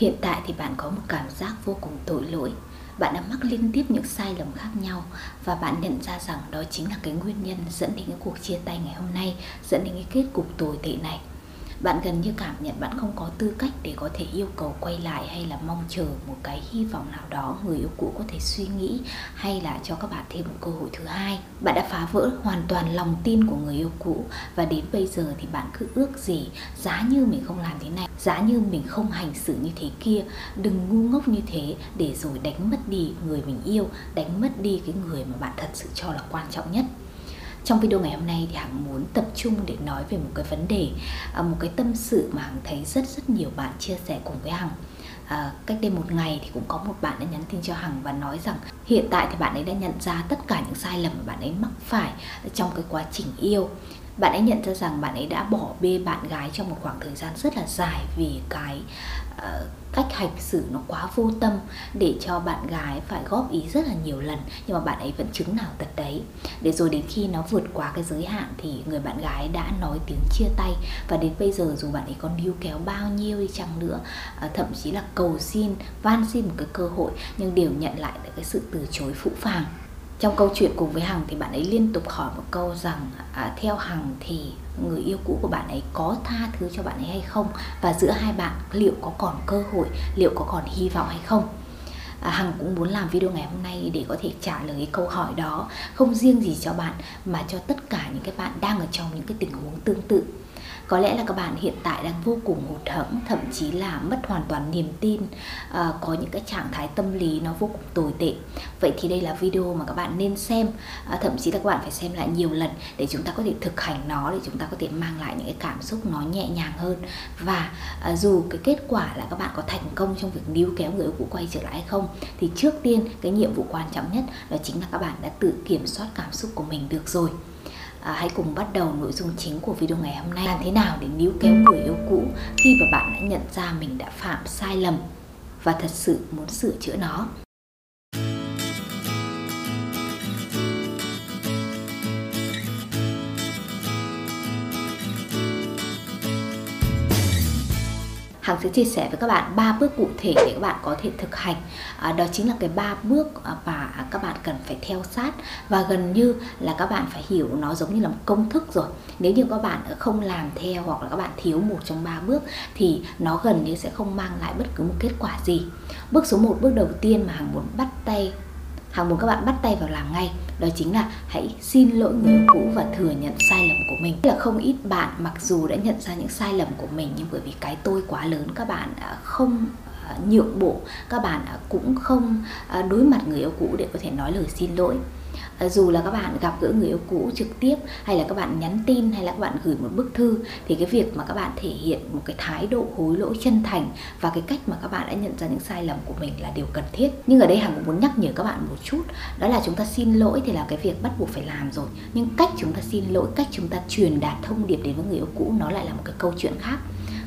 Hiện tại thì bạn có một cảm giác vô cùng tội lỗi. Bạn đã mắc liên tiếp những sai lầm khác nhau và bạn nhận ra rằng đó chính là cái nguyên nhân dẫn đến cái cuộc chia tay ngày hôm nay, dẫn đến cái kết cục tồi tệ này bạn gần như cảm nhận bạn không có tư cách để có thể yêu cầu quay lại hay là mong chờ một cái hy vọng nào đó người yêu cũ có thể suy nghĩ hay là cho các bạn thêm một cơ hội thứ hai. Bạn đã phá vỡ hoàn toàn lòng tin của người yêu cũ và đến bây giờ thì bạn cứ ước gì giá như mình không làm thế này, giá như mình không hành xử như thế kia, đừng ngu ngốc như thế để rồi đánh mất đi người mình yêu, đánh mất đi cái người mà bạn thật sự cho là quan trọng nhất trong video ngày hôm nay thì Hằng muốn tập trung để nói về một cái vấn đề à, một cái tâm sự mà Hằng thấy rất rất nhiều bạn chia sẻ cùng với Hằng. À, cách đây một ngày thì cũng có một bạn đã nhắn tin cho Hằng và nói rằng hiện tại thì bạn ấy đã nhận ra tất cả những sai lầm mà bạn ấy mắc phải trong cái quá trình yêu. Bạn ấy nhận ra rằng bạn ấy đã bỏ bê bạn gái trong một khoảng thời gian rất là dài vì cái uh, cách hành xử nó quá vô tâm để cho bạn gái phải góp ý rất là nhiều lần, nhưng mà bạn ấy vẫn chứng nào tật đấy. Để rồi đến khi nó vượt quá cái giới hạn thì người bạn gái đã nói tiếng chia tay. Và đến bây giờ dù bạn ấy còn níu kéo bao nhiêu đi chăng nữa à, thậm chí là cầu xin, van xin một cái cơ hội, nhưng đều nhận lại cái sự từ chối phũ phàng trong câu chuyện cùng với hằng thì bạn ấy liên tục hỏi một câu rằng à, theo hằng thì người yêu cũ của bạn ấy có tha thứ cho bạn ấy hay không? Và giữa hai bạn liệu có còn cơ hội liệu có còn hy vọng hay không? À, hằng cũng muốn làm video ngày hôm nay để có thể trả lời cái câu hỏi đó. Không riêng gì cho bạn mà cho tất cả những cái bạn đang ở trong những cái tình huống tương tự có lẽ là các bạn hiện tại đang vô cùng hụt hẫng thậm chí là mất hoàn toàn niềm tin à, có những cái trạng thái tâm lý nó vô cùng tồi tệ. Vậy thì đây là video mà các bạn nên xem à, thậm chí là các bạn phải xem lại nhiều lần để chúng ta có thể thực hành nó để chúng ta có thể mang lại những cái cảm xúc nó nhẹ nhàng hơn. Và à, dù cái kết quả là các bạn có thành công trong việc níu kéo người yêu cũ quay trở lại hay không thì trước tiên cái nhiệm vụ quan trọng nhất đó chính là các bạn đã tự kiểm soát cảm xúc của mình được rồi à, hãy cùng bắt đầu nội dung chính của video ngày hôm nay. Làm thế nào để níu kéo người yêu cũ khi mà bạn đã nhận ra mình đã phạm sai lầm và thật sự muốn sửa chữa nó? Hằng sẽ chia sẻ với các bạn ba bước cụ thể để các bạn có thể thực hành. À, đó chính là cái ba bước à, mà các bạn cần phải theo sát. Và gần như là các bạn phải hiểu nó giống như là một công thức rồi. Nếu như các bạn không làm theo hoặc là các bạn thiếu một trong ba bước thì nó gần như sẽ không mang lại bất cứ một kết quả gì. Bước số 1 bước đầu tiên mà Hằng muốn bắt tay Hằng muốn các bạn bắt tay vào làm ngay. Đó chính là hãy xin lỗi người cũ và thừa nhận sai lầm của mình. Là không ít bạn mặc dù đã nhận ra những sai lầm của mình, nhưng bởi vì cái tôi quá lớn, các bạn à, không à, nhượng bộ, các bạn à, cũng không đối mặt người yêu cũ để có thể nói lời xin lỗi. Ờ, dù là các bạn gặp gỡ người yêu cũ trực tiếp, hay là các bạn nhắn tin, hay là các bạn gửi một bức thư, thì cái việc mà các bạn thể hiện một cái thái độ hối lỗi chân thành và cái cách mà các bạn đã nhận ra những sai lầm của mình là điều cần thiết. Nhưng ở đây hằng cũng muốn nhắc nhở các bạn một chút, đó là chúng ta xin lỗi thì là cái việc bắt buộc phải làm rồi. Nhưng cách chúng ta xin lỗi, cách chúng ta truyền đạt thông điệp đến với người yêu cũ nó lại là một cái câu chuyện khác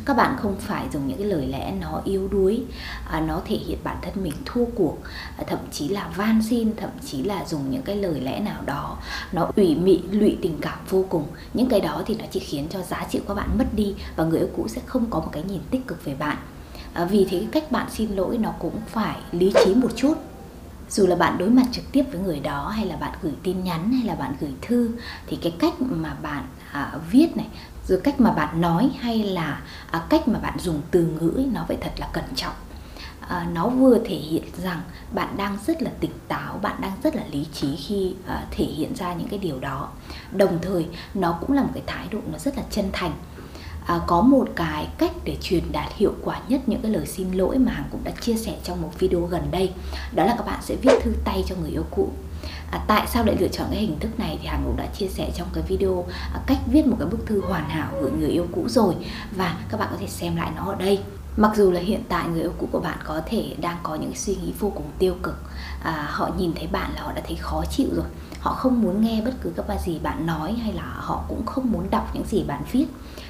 các bạn không phải dùng những cái lời lẽ nó yếu đuối à, nó thể hiện bản thân mình thua cuộc à, thậm chí là van xin thậm chí là dùng những cái lời lẽ nào đó nó ủy mị lụy tình cảm vô cùng. Những cái đó thì nó chỉ khiến cho giá trị của bạn mất đi và người yêu cũ sẽ không có một cái nhìn tích cực về bạn. À, vì thế cách bạn xin lỗi nó cũng phải lý trí một chút. Dù là bạn đối mặt trực tiếp với người đó hay là bạn gửi tin nhắn hay là bạn gửi thư thì cái cách mà bạn à, viết này rồi cách mà bạn nói hay là à, cách mà bạn dùng từ ngữ nó phải thật là cẩn trọng. À, nó vừa thể hiện rằng bạn đang rất là tỉnh táo bạn đang rất là lý trí khi à, thể hiện ra những cái điều đó. Đồng thời nó cũng là một cái thái độ nó rất là chân thành. À, có một cái cách để truyền đạt hiệu quả nhất những cái lời xin lỗi mà hằng cũng đã chia sẻ trong một video gần đây. Đó là các bạn sẽ viết thư tay cho người yêu cũ à, tại sao lại lựa chọn cái hình thức này thì hằng cũng đã chia sẻ trong cái video à, cách viết một cái bức thư hoàn hảo gửi người yêu cũ rồi. Và các bạn có thể xem lại nó ở đây. Mặc dù là hiện tại người yêu cũ của bạn có thể đang có những suy nghĩ vô cùng tiêu cực à, họ nhìn thấy bạn là họ đã thấy khó chịu rồi. Họ không muốn nghe bất cứ các bài gì bạn nói hay là họ cũng không muốn đọc những gì bạn viết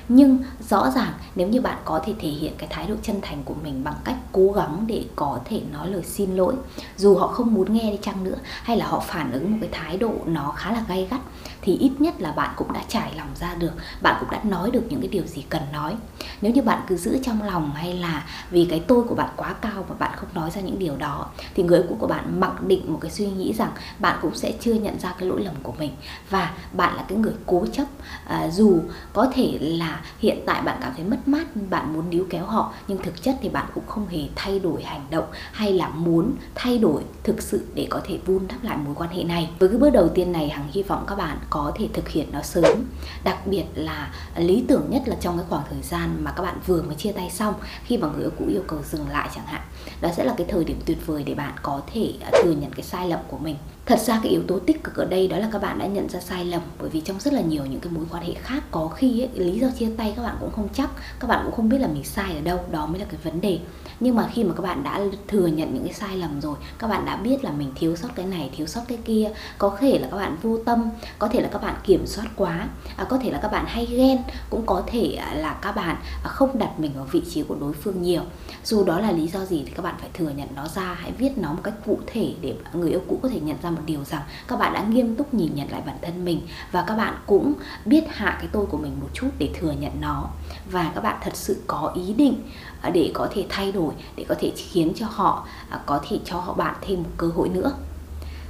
nhưng rõ ràng nếu như bạn có thể thể hiện cái thái độ chân thành của mình bằng cách cố gắng để có thể nói lời xin lỗi dù họ không muốn nghe đi chăng nữa hay là họ phản ứng một cái thái độ nó khá là gay gắt thì ít nhất là bạn cũng đã trải lòng ra được bạn cũng đã nói được những cái điều gì cần nói. Nếu như bạn cứ giữ trong lòng hay là vì cái tôi của bạn quá cao và bạn không nói ra những điều đó thì người cũ của bạn mặc định một cái suy nghĩ rằng bạn cũng sẽ chưa nhận ra cái lỗi lầm của mình. Và bạn là cái người cố chấp à, dù có thể là hiện tại bạn cảm thấy mất mát, bạn muốn níu kéo họ, nhưng thực chất thì bạn cũng không hề thay đổi hành động hay là muốn thay đổi thực sự để có thể vun đắp lại mối quan hệ này. Với cái bước đầu tiên này, hằng hy vọng các bạn có thể thực hiện nó sớm. Đặc biệt là lý tưởng nhất là trong cái khoảng thời gian mà các bạn vừa mới chia tay xong, khi mà người yêu cũ yêu cầu dừng lại chẳng hạn đó sẽ là cái thời điểm tuyệt vời để bạn có thể à, thừa nhận cái sai lầm của mình. Thật ra cái yếu tố tích cực ở đây đó là các bạn đã nhận ra sai lầm bởi vì trong rất là nhiều những cái mối quan hệ khác có khi ấy, lý do chia tay các bạn cũng không chắc các bạn cũng không biết là mình sai ở đâu đó mới là cái vấn đề. Nhưng mà khi mà các bạn đã thừa nhận những cái sai lầm rồi các bạn đã biết là mình thiếu sót cái này thiếu sót cái kia có thể là các bạn vô tâm có thể là các bạn kiểm soát quá à, có thể là các bạn hay ghen cũng có thể à, là các bạn à, không đặt mình vào vị trí của đối phương nhiều. Dù đó là lý do gì thì các bạn phải thừa nhận nó ra hãy viết nó một cách cụ thể để người yêu cũ có thể nhận ra một điều rằng các bạn đã nghiêm túc nhìn nhận lại bản thân mình và các bạn cũng biết hạ cái tôi của mình một chút để thừa nhận nó. Và các bạn thật sự có ý định à, để có thể thay đổi để có thể khiến cho họ à, có thể cho họ bạn thêm một cơ hội nữa.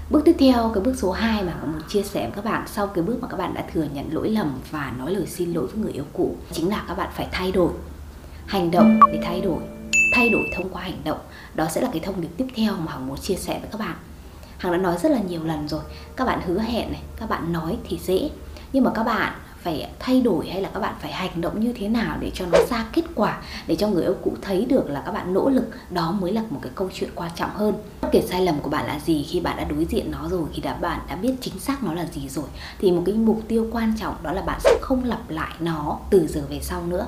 Bước tiếp theo, cái bước số 2 mà mình chia sẻ với các bạn sau cái bước mà các bạn đã thừa nhận lỗi lầm và nói lời xin lỗi với người yêu cũ chính là các bạn phải thay đổi hành động để thay đổi thay đổi thông qua hành động. Đó sẽ là cái thông điệp tiếp theo mà hằng muốn chia sẻ với các bạn. Hằng đã nói rất là nhiều lần rồi, các bạn hứa hẹn này, các bạn nói thì dễ. Nhưng mà các bạn phải thay đổi hay là các bạn phải hành động như thế nào để cho nó ra kết quả, để cho người yêu cũ thấy được là các bạn nỗ lực, đó mới là một cái câu chuyện quan trọng hơn. Bất kể sai lầm của bạn là gì, khi bạn đã đối diện nó rồi, khi đã bạn đã biết chính xác nó là gì rồi, thì một cái mục tiêu quan trọng đó là bạn sẽ không lặp lại nó từ giờ về sau nữa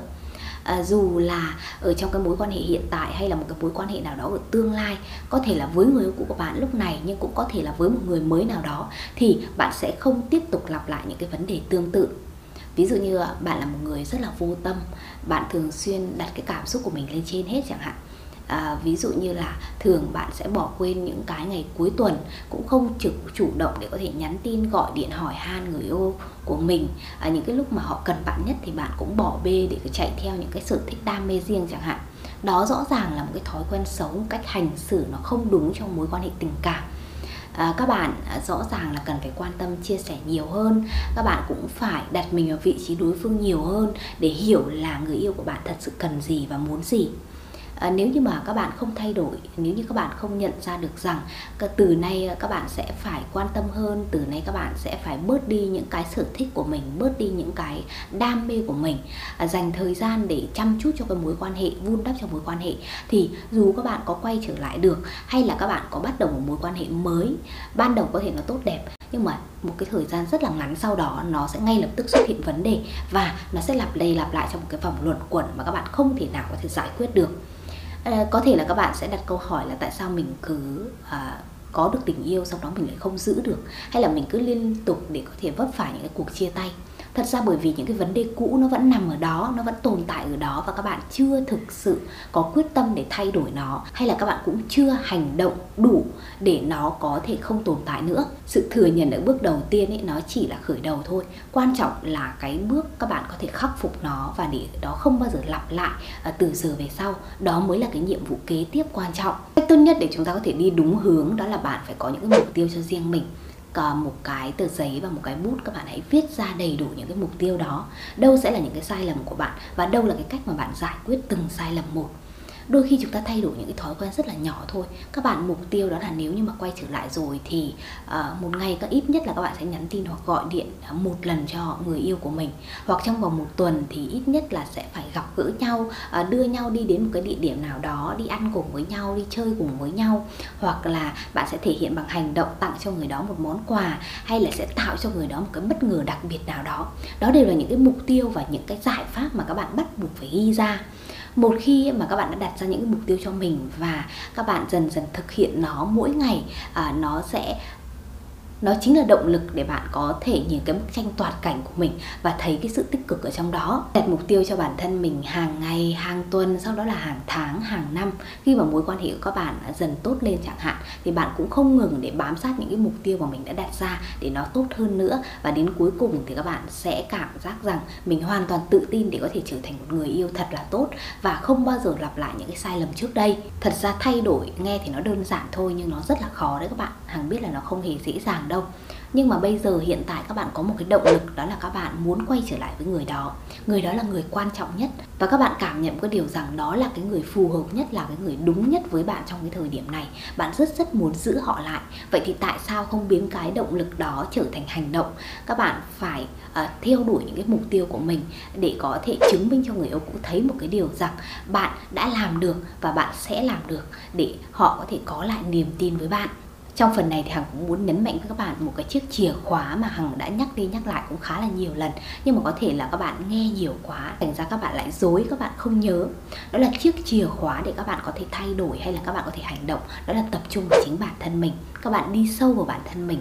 à, dù là ở trong cái mối quan hệ hiện tại hay là một cái mối quan hệ nào đó ở tương lai có thể là với người yêu cũ của bạn lúc này nhưng cũng có thể là với một người mới nào đó thì bạn sẽ không tiếp tục lặp lại những cái vấn đề tương tự. Ví dụ như à, bạn là một người rất là vô tâm bạn thường xuyên đặt cái cảm xúc của mình lên trên hết chẳng hạn à, ví dụ như là thường bạn sẽ bỏ quên những cái ngày cuối tuần cũng không chủ chủ động để có thể nhắn tin gọi điện hỏi han người yêu của mình. À, những cái lúc mà họ cần bạn nhất thì bạn cũng bỏ bê để chạy theo những cái sở thích đam mê riêng chẳng hạn. Đó rõ ràng là một cái thói quen xấu cách hành xử nó không đúng trong mối quan hệ tình cảm. À, các bạn à, rõ ràng là cần phải quan tâm chia sẻ nhiều hơn. Các bạn cũng phải đặt mình vào vị trí đối phương nhiều hơn để hiểu là người yêu của bạn thật sự cần gì và muốn gì à, nếu như mà các bạn không thay đổi nếu như các bạn không nhận ra được rằng từ nay à, các bạn sẽ phải quan tâm hơn từ nay các bạn sẽ phải bớt đi những cái sở thích của mình bớt đi những cái đam mê của mình à, dành thời gian để chăm chút cho cái mối quan hệ vun đắp cho mối quan hệ thì dù các bạn có quay trở lại được hay là các bạn có bắt đầu một mối quan hệ mới ban đầu có thể nó tốt đẹp nhưng mà một cái thời gian rất là ngắn sau đó nó sẽ ngay lập tức xuất hiện vấn đề và nó sẽ lặp đi lặp lại trong một cái vòng luẩn quẩn mà các bạn không thể nào có thể giải quyết được. Ờ, có thể là các bạn sẽ đặt câu hỏi là tại sao mình cứ à, có được tình yêu sau đó mình lại không giữ được? Hay là mình cứ liên tục để có thể vấp phải những cái cuộc chia tay? Thật ra bởi vì những cái vấn đề cũ nó vẫn nằm ở đó, nó vẫn tồn tại ở đó và các bạn chưa thực sự có quyết tâm để thay đổi nó, hay là các bạn cũng chưa hành động đủ để nó có thể không tồn tại nữa. Sự thừa nhận ở bước đầu tiên ấy, nó chỉ là khởi đầu thôi. Quan trọng là cái bước các bạn có thể khắc phục nó và để đó không bao giờ lặp lại à, từ giờ về sau. Đó mới là cái nhiệm vụ kế tiếp quan trọng. Cách tốt nhất để chúng ta có thể đi đúng hướng đó là bạn phải có những cái mục tiêu cho riêng mình một cái tờ giấy và một cái bút các bạn hãy viết ra đầy đủ những cái mục tiêu đó. Đâu sẽ là những cái sai lầm của bạn và đâu là cái cách mà bạn giải quyết từng sai lầm một đôi khi chúng ta thay đổi những cái thói quen rất là nhỏ thôi. Các bạn mục tiêu đó là nếu như mà quay trở lại rồi thì uh, một ngày các ít nhất là các bạn sẽ nhắn tin hoặc gọi điện ờ, một lần cho người yêu của mình. Hoặc trong vòng một tuần thì ít nhất là sẽ phải gặp gỡ nhau uh, đưa nhau đi đến một cái địa điểm nào đó đi ăn cùng với nhau đi chơi cùng với nhau. Hoặc là bạn sẽ thể hiện bằng hành động tặng cho người đó một món quà hay là sẽ tạo cho người đó một cái bất ngờ đặc biệt nào đó. Đó đều là những cái mục tiêu và những cái giải pháp mà các bạn bắt buộc phải ghi ra một khi mà các bạn đã đặt ra những cái mục tiêu cho mình và các bạn dần dần thực hiện nó mỗi ngày à, nó sẽ nó chính là động lực để bạn có thể nhìn cái bức tranh toàn cảnh của mình và thấy cái sự tích cực ở trong đó. Đặt mục tiêu cho bản thân mình hàng ngày, hàng tuần, sau đó là hàng tháng, hàng năm. Khi mà mối quan hệ của các bạn dần tốt lên chẳng hạn, thì bạn cũng không ngừng để bám sát những cái mục tiêu mà mình đã đặt ra để nó tốt hơn nữa. Và đến cuối cùng thì các bạn sẽ cảm giác rằng mình hoàn toàn tự tin để có thể trở thành một người yêu thật là tốt và không bao giờ lặp lại những cái sai lầm trước đây. Thật ra thay đổi, nghe thì nó đơn giản thôi nhưng nó rất là khó đấy các bạn. Hằng biết là nó không hề dễ dàng đâu nhưng mà bây giờ hiện tại các bạn có một cái động lực đó là các bạn muốn quay trở lại với người đó. Người đó là người quan trọng nhất. Và các bạn cảm nhận cái điều rằng đó là cái người phù hợp nhất là cái người đúng nhất với bạn trong cái thời điểm này. Bạn rất rất muốn giữ họ lại. Vậy thì tại sao không biến cái động lực đó trở thành hành động? Các bạn phải uh, theo đuổi những cái mục tiêu của mình để có thể chứng minh cho người yêu cũ thấy một cái điều rằng bạn đã làm được và bạn sẽ làm được để họ có thể có lại niềm tin với bạn trong phần này thì hằng cũng muốn nhấn mạnh với các bạn một cái chiếc chìa khóa mà hằng đã nhắc đi nhắc lại cũng khá là nhiều lần. Nhưng mà có thể là các bạn nghe nhiều quá, thành ra các bạn lại dối, các bạn không nhớ. Đó là chiếc chìa khóa để các bạn có thể thay đổi hay là các bạn có thể hành động. Đó là tập trung vào chính bản thân mình. Các bạn đi sâu vào bản thân mình.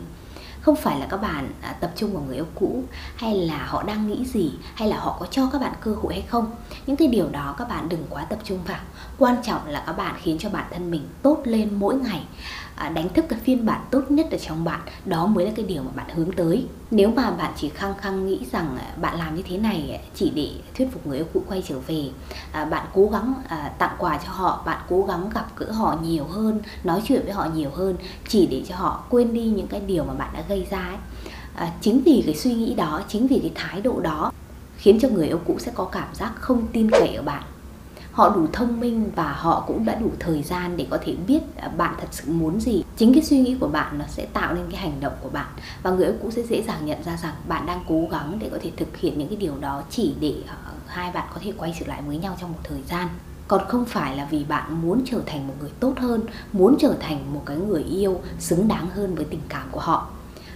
Không phải là các bạn à, tập trung vào người yêu cũ hay là họ đang nghĩ gì hay là họ có cho các bạn cơ hội hay không. Những cái điều đó các bạn đừng quá tập trung vào. Quan trọng là các bạn khiến cho bản thân mình tốt lên mỗi ngày. À, đánh thức cái phiên bản tốt nhất ở trong bạn. Đó mới là cái điều mà bạn hướng tới. Nếu mà bạn chỉ khăng khăng nghĩ rằng à, bạn làm như thế này à, chỉ để thuyết phục người yêu cũ quay trở về bạn cố gắng tặng quà cho họ, bạn cố gắng gặp gỡ họ nhiều hơn, nói chuyện với họ nhiều hơn, chỉ để cho họ quên đi những cái điều mà bạn đã gây ra ấy. Chính vì cái suy nghĩ đó, chính vì cái thái độ đó, khiến cho người yêu cũ sẽ có cảm giác không tin cậy ở bạn họ đủ thông minh và họ cũng đã đủ thời gian để có thể biết à, bạn thật sự muốn gì. Chính cái suy nghĩ của bạn nó sẽ tạo nên cái hành động của bạn. Và người ấy cũng sẽ dễ dàng nhận ra rằng bạn đang cố gắng để có thể thực hiện những cái điều đó chỉ để ờ, hai bạn có thể quay trở lại với nhau trong một thời gian. Còn không phải là vì bạn muốn trở thành một người tốt hơn, muốn trở thành một cái người yêu xứng đáng hơn với tình cảm của họ.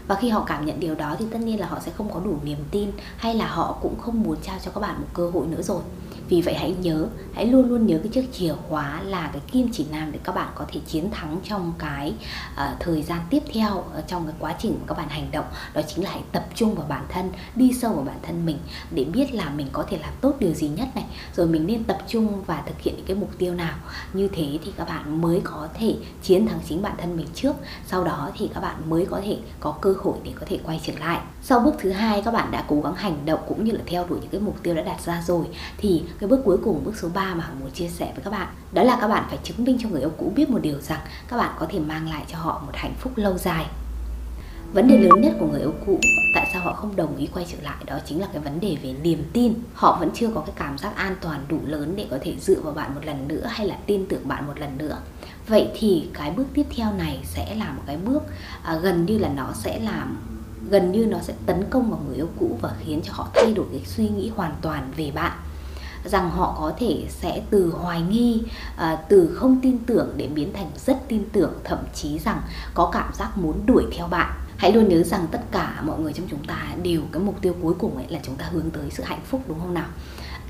Và khi họ cảm nhận điều đó thì tất nhiên là họ sẽ không có đủ niềm tin hay là họ cũng không muốn trao cho các bạn một cơ hội nữa rồi vì vậy hãy nhớ hãy luôn luôn nhớ cái chiếc chìa khóa là cái kim chỉ nam để các bạn có thể chiến thắng trong cái uh, thời gian tiếp theo uh, trong cái quá trình mà các bạn hành động. Đó chính là hãy tập trung vào bản thân đi sâu vào bản thân mình để biết là mình có thể làm tốt điều gì nhất này. Rồi mình nên tập trung và thực hiện những cái mục tiêu nào. Như thế thì các bạn mới có thể chiến thắng chính bản thân mình trước. Sau đó thì các bạn mới có thể có cơ hội để có thể quay trở lại sau bước thứ hai các bạn đã cố gắng hành động cũng như là theo đuổi những cái mục tiêu đã đặt ra rồi. Thì cái bước cuối cùng bước số 3 mà Hằng muốn chia sẻ với các bạn đó là các bạn phải chứng minh cho người yêu cũ biết một điều rằng các bạn có thể mang lại cho họ một hạnh phúc lâu dài. Vấn đề lớn nhất của người yêu cũ tại sao họ không đồng ý quay trở lại đó chính là cái vấn đề về niềm tin. Họ vẫn chưa có cái cảm giác an toàn đủ lớn để có thể dựa vào bạn một lần nữa hay là tin tưởng bạn một lần nữa. Vậy thì cái bước tiếp theo này sẽ là một cái bước à, gần như là nó sẽ làm gần như nó sẽ tấn công vào người yêu cũ và khiến cho họ thay đổi cái suy nghĩ hoàn toàn về bạn. Rằng họ có thể sẽ từ hoài nghi à, từ không tin tưởng để biến thành rất tin tưởng thậm chí rằng có cảm giác muốn đuổi theo bạn. Hãy luôn nhớ rằng tất cả mọi người trong chúng ta đều cái mục tiêu cuối cùng ấy là chúng ta hướng tới sự hạnh phúc đúng không nào?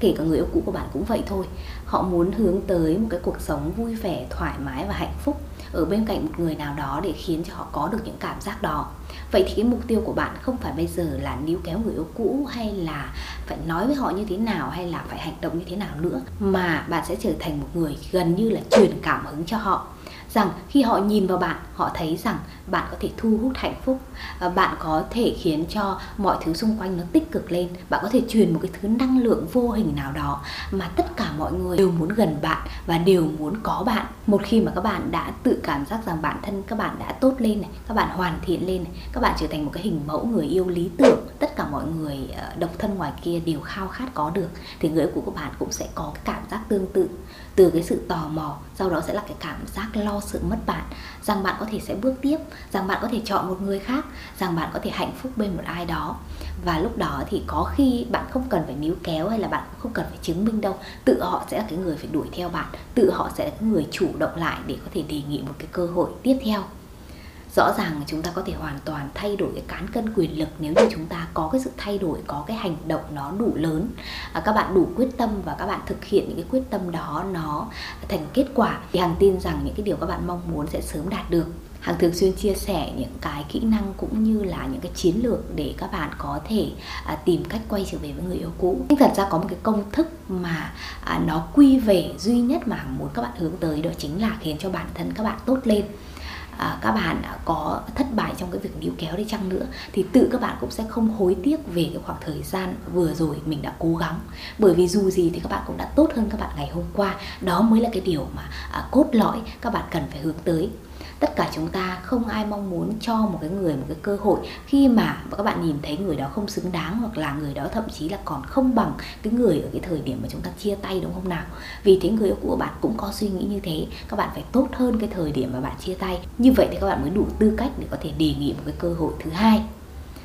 Kể cả người yêu cũ của bạn cũng vậy thôi. Họ muốn hướng tới một cái cuộc sống vui vẻ thoải mái và hạnh phúc ở bên cạnh một người nào đó để khiến cho họ có được những cảm giác đó. Vậy thì cái mục tiêu của bạn không phải bây giờ là níu kéo người yêu cũ hay là phải nói với họ như thế nào hay là phải hành động như thế nào nữa, mà bạn sẽ trở thành một người gần như là truyền cảm hứng cho họ. Rằng khi họ nhìn vào bạn họ thấy rằng bạn có thể thu hút hạnh phúc à, bạn có thể khiến cho mọi thứ xung quanh nó tích cực lên. Bạn có thể truyền một cái thứ năng lượng vô hình nào đó mà tất cả mọi người đều muốn gần bạn và đều muốn có bạn. Một khi mà các bạn đã tự cảm giác rằng bản thân các bạn đã tốt lên này, các bạn hoàn thiện lên này, các bạn trở thành một cái hình mẫu người yêu lý tưởng, tất cả mọi người à, độc thân ngoài kia đều khao khát có được, thì người của các bạn cũng sẽ có cái cảm giác tương tự, từ cái sự tò mò, sau đó sẽ là cái cảm giác lo sự mất bạn rằng bạn có thể sẽ bước tiếp, rằng bạn có thể chọn một người khác, rằng bạn có thể hạnh phúc bên một ai đó. Và lúc đó thì có khi bạn không cần phải níu kéo hay là bạn không cần phải chứng minh đâu. Tự họ sẽ là cái người phải đuổi theo bạn, tự họ sẽ là cái người chủ động lại để có thể đề nghị một cái cơ hội tiếp theo rõ ràng chúng ta có thể hoàn toàn thay đổi cái cán cân quyền lực nếu như chúng ta có cái sự thay đổi có cái hành động nó đủ lớn. À, các bạn đủ quyết tâm và các bạn thực hiện những cái quyết tâm đó nó thành kết quả thì hằng tin rằng những cái điều các bạn mong muốn sẽ sớm đạt được. Hằng thường xuyên chia sẻ những cái kỹ năng cũng như là những cái chiến lược để các bạn có thể à, tìm cách quay trở về với người yêu cũ. Nhưng thật ra có một cái công thức mà à, nó quy về duy nhất mà muốn các bạn hướng tới đó chính là khiến cho bản thân các bạn tốt lên à, các bạn có thất bại trong cái việc níu kéo đi chăng nữa thì tự các bạn cũng sẽ không hối tiếc về cái khoảng thời gian vừa rồi mình đã cố gắng. Bởi vì dù gì thì các bạn cũng đã tốt hơn các bạn ngày hôm qua. Đó mới là cái điều mà à, cốt lõi các bạn cần phải hướng tới tất cả chúng ta không ai mong muốn cho một cái người, một cái cơ hội khi mà các bạn nhìn thấy người đó không xứng đáng hoặc là người đó thậm chí là còn không bằng cái người ở cái thời điểm mà chúng ta chia tay, đúng không nào? Vì thế người yêu của bạn cũng có suy nghĩ như thế, các bạn phải tốt hơn cái thời điểm mà bạn chia tay. Như vậy thì các bạn mới đủ tư cách để có thể đề nghị một cái cơ hội thứ hai.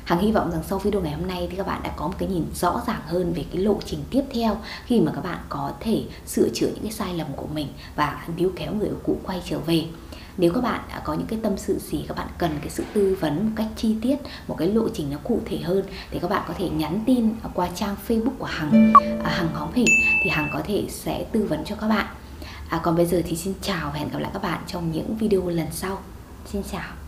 Hằng hy vọng rằng sau video ngày hôm nay thì các bạn đã có một cái nhìn rõ ràng hơn về cái lộ trình tiếp theo khi mà các bạn có thể sửa chữa những cái sai lầm của mình và níu kéo người yêu cũ quay trở về nếu các bạn đã có những cái tâm sự gì các bạn cần cái sự tư vấn một cách chi tiết một cái lộ trình nó cụ thể hơn thì các bạn có thể nhắn tin qua trang facebook của hằng à, hằng hóm hình thì hằng có thể sẽ tư vấn cho các bạn. À, còn bây giờ thì xin chào và hẹn gặp lại các bạn trong những video lần sau. Xin chào.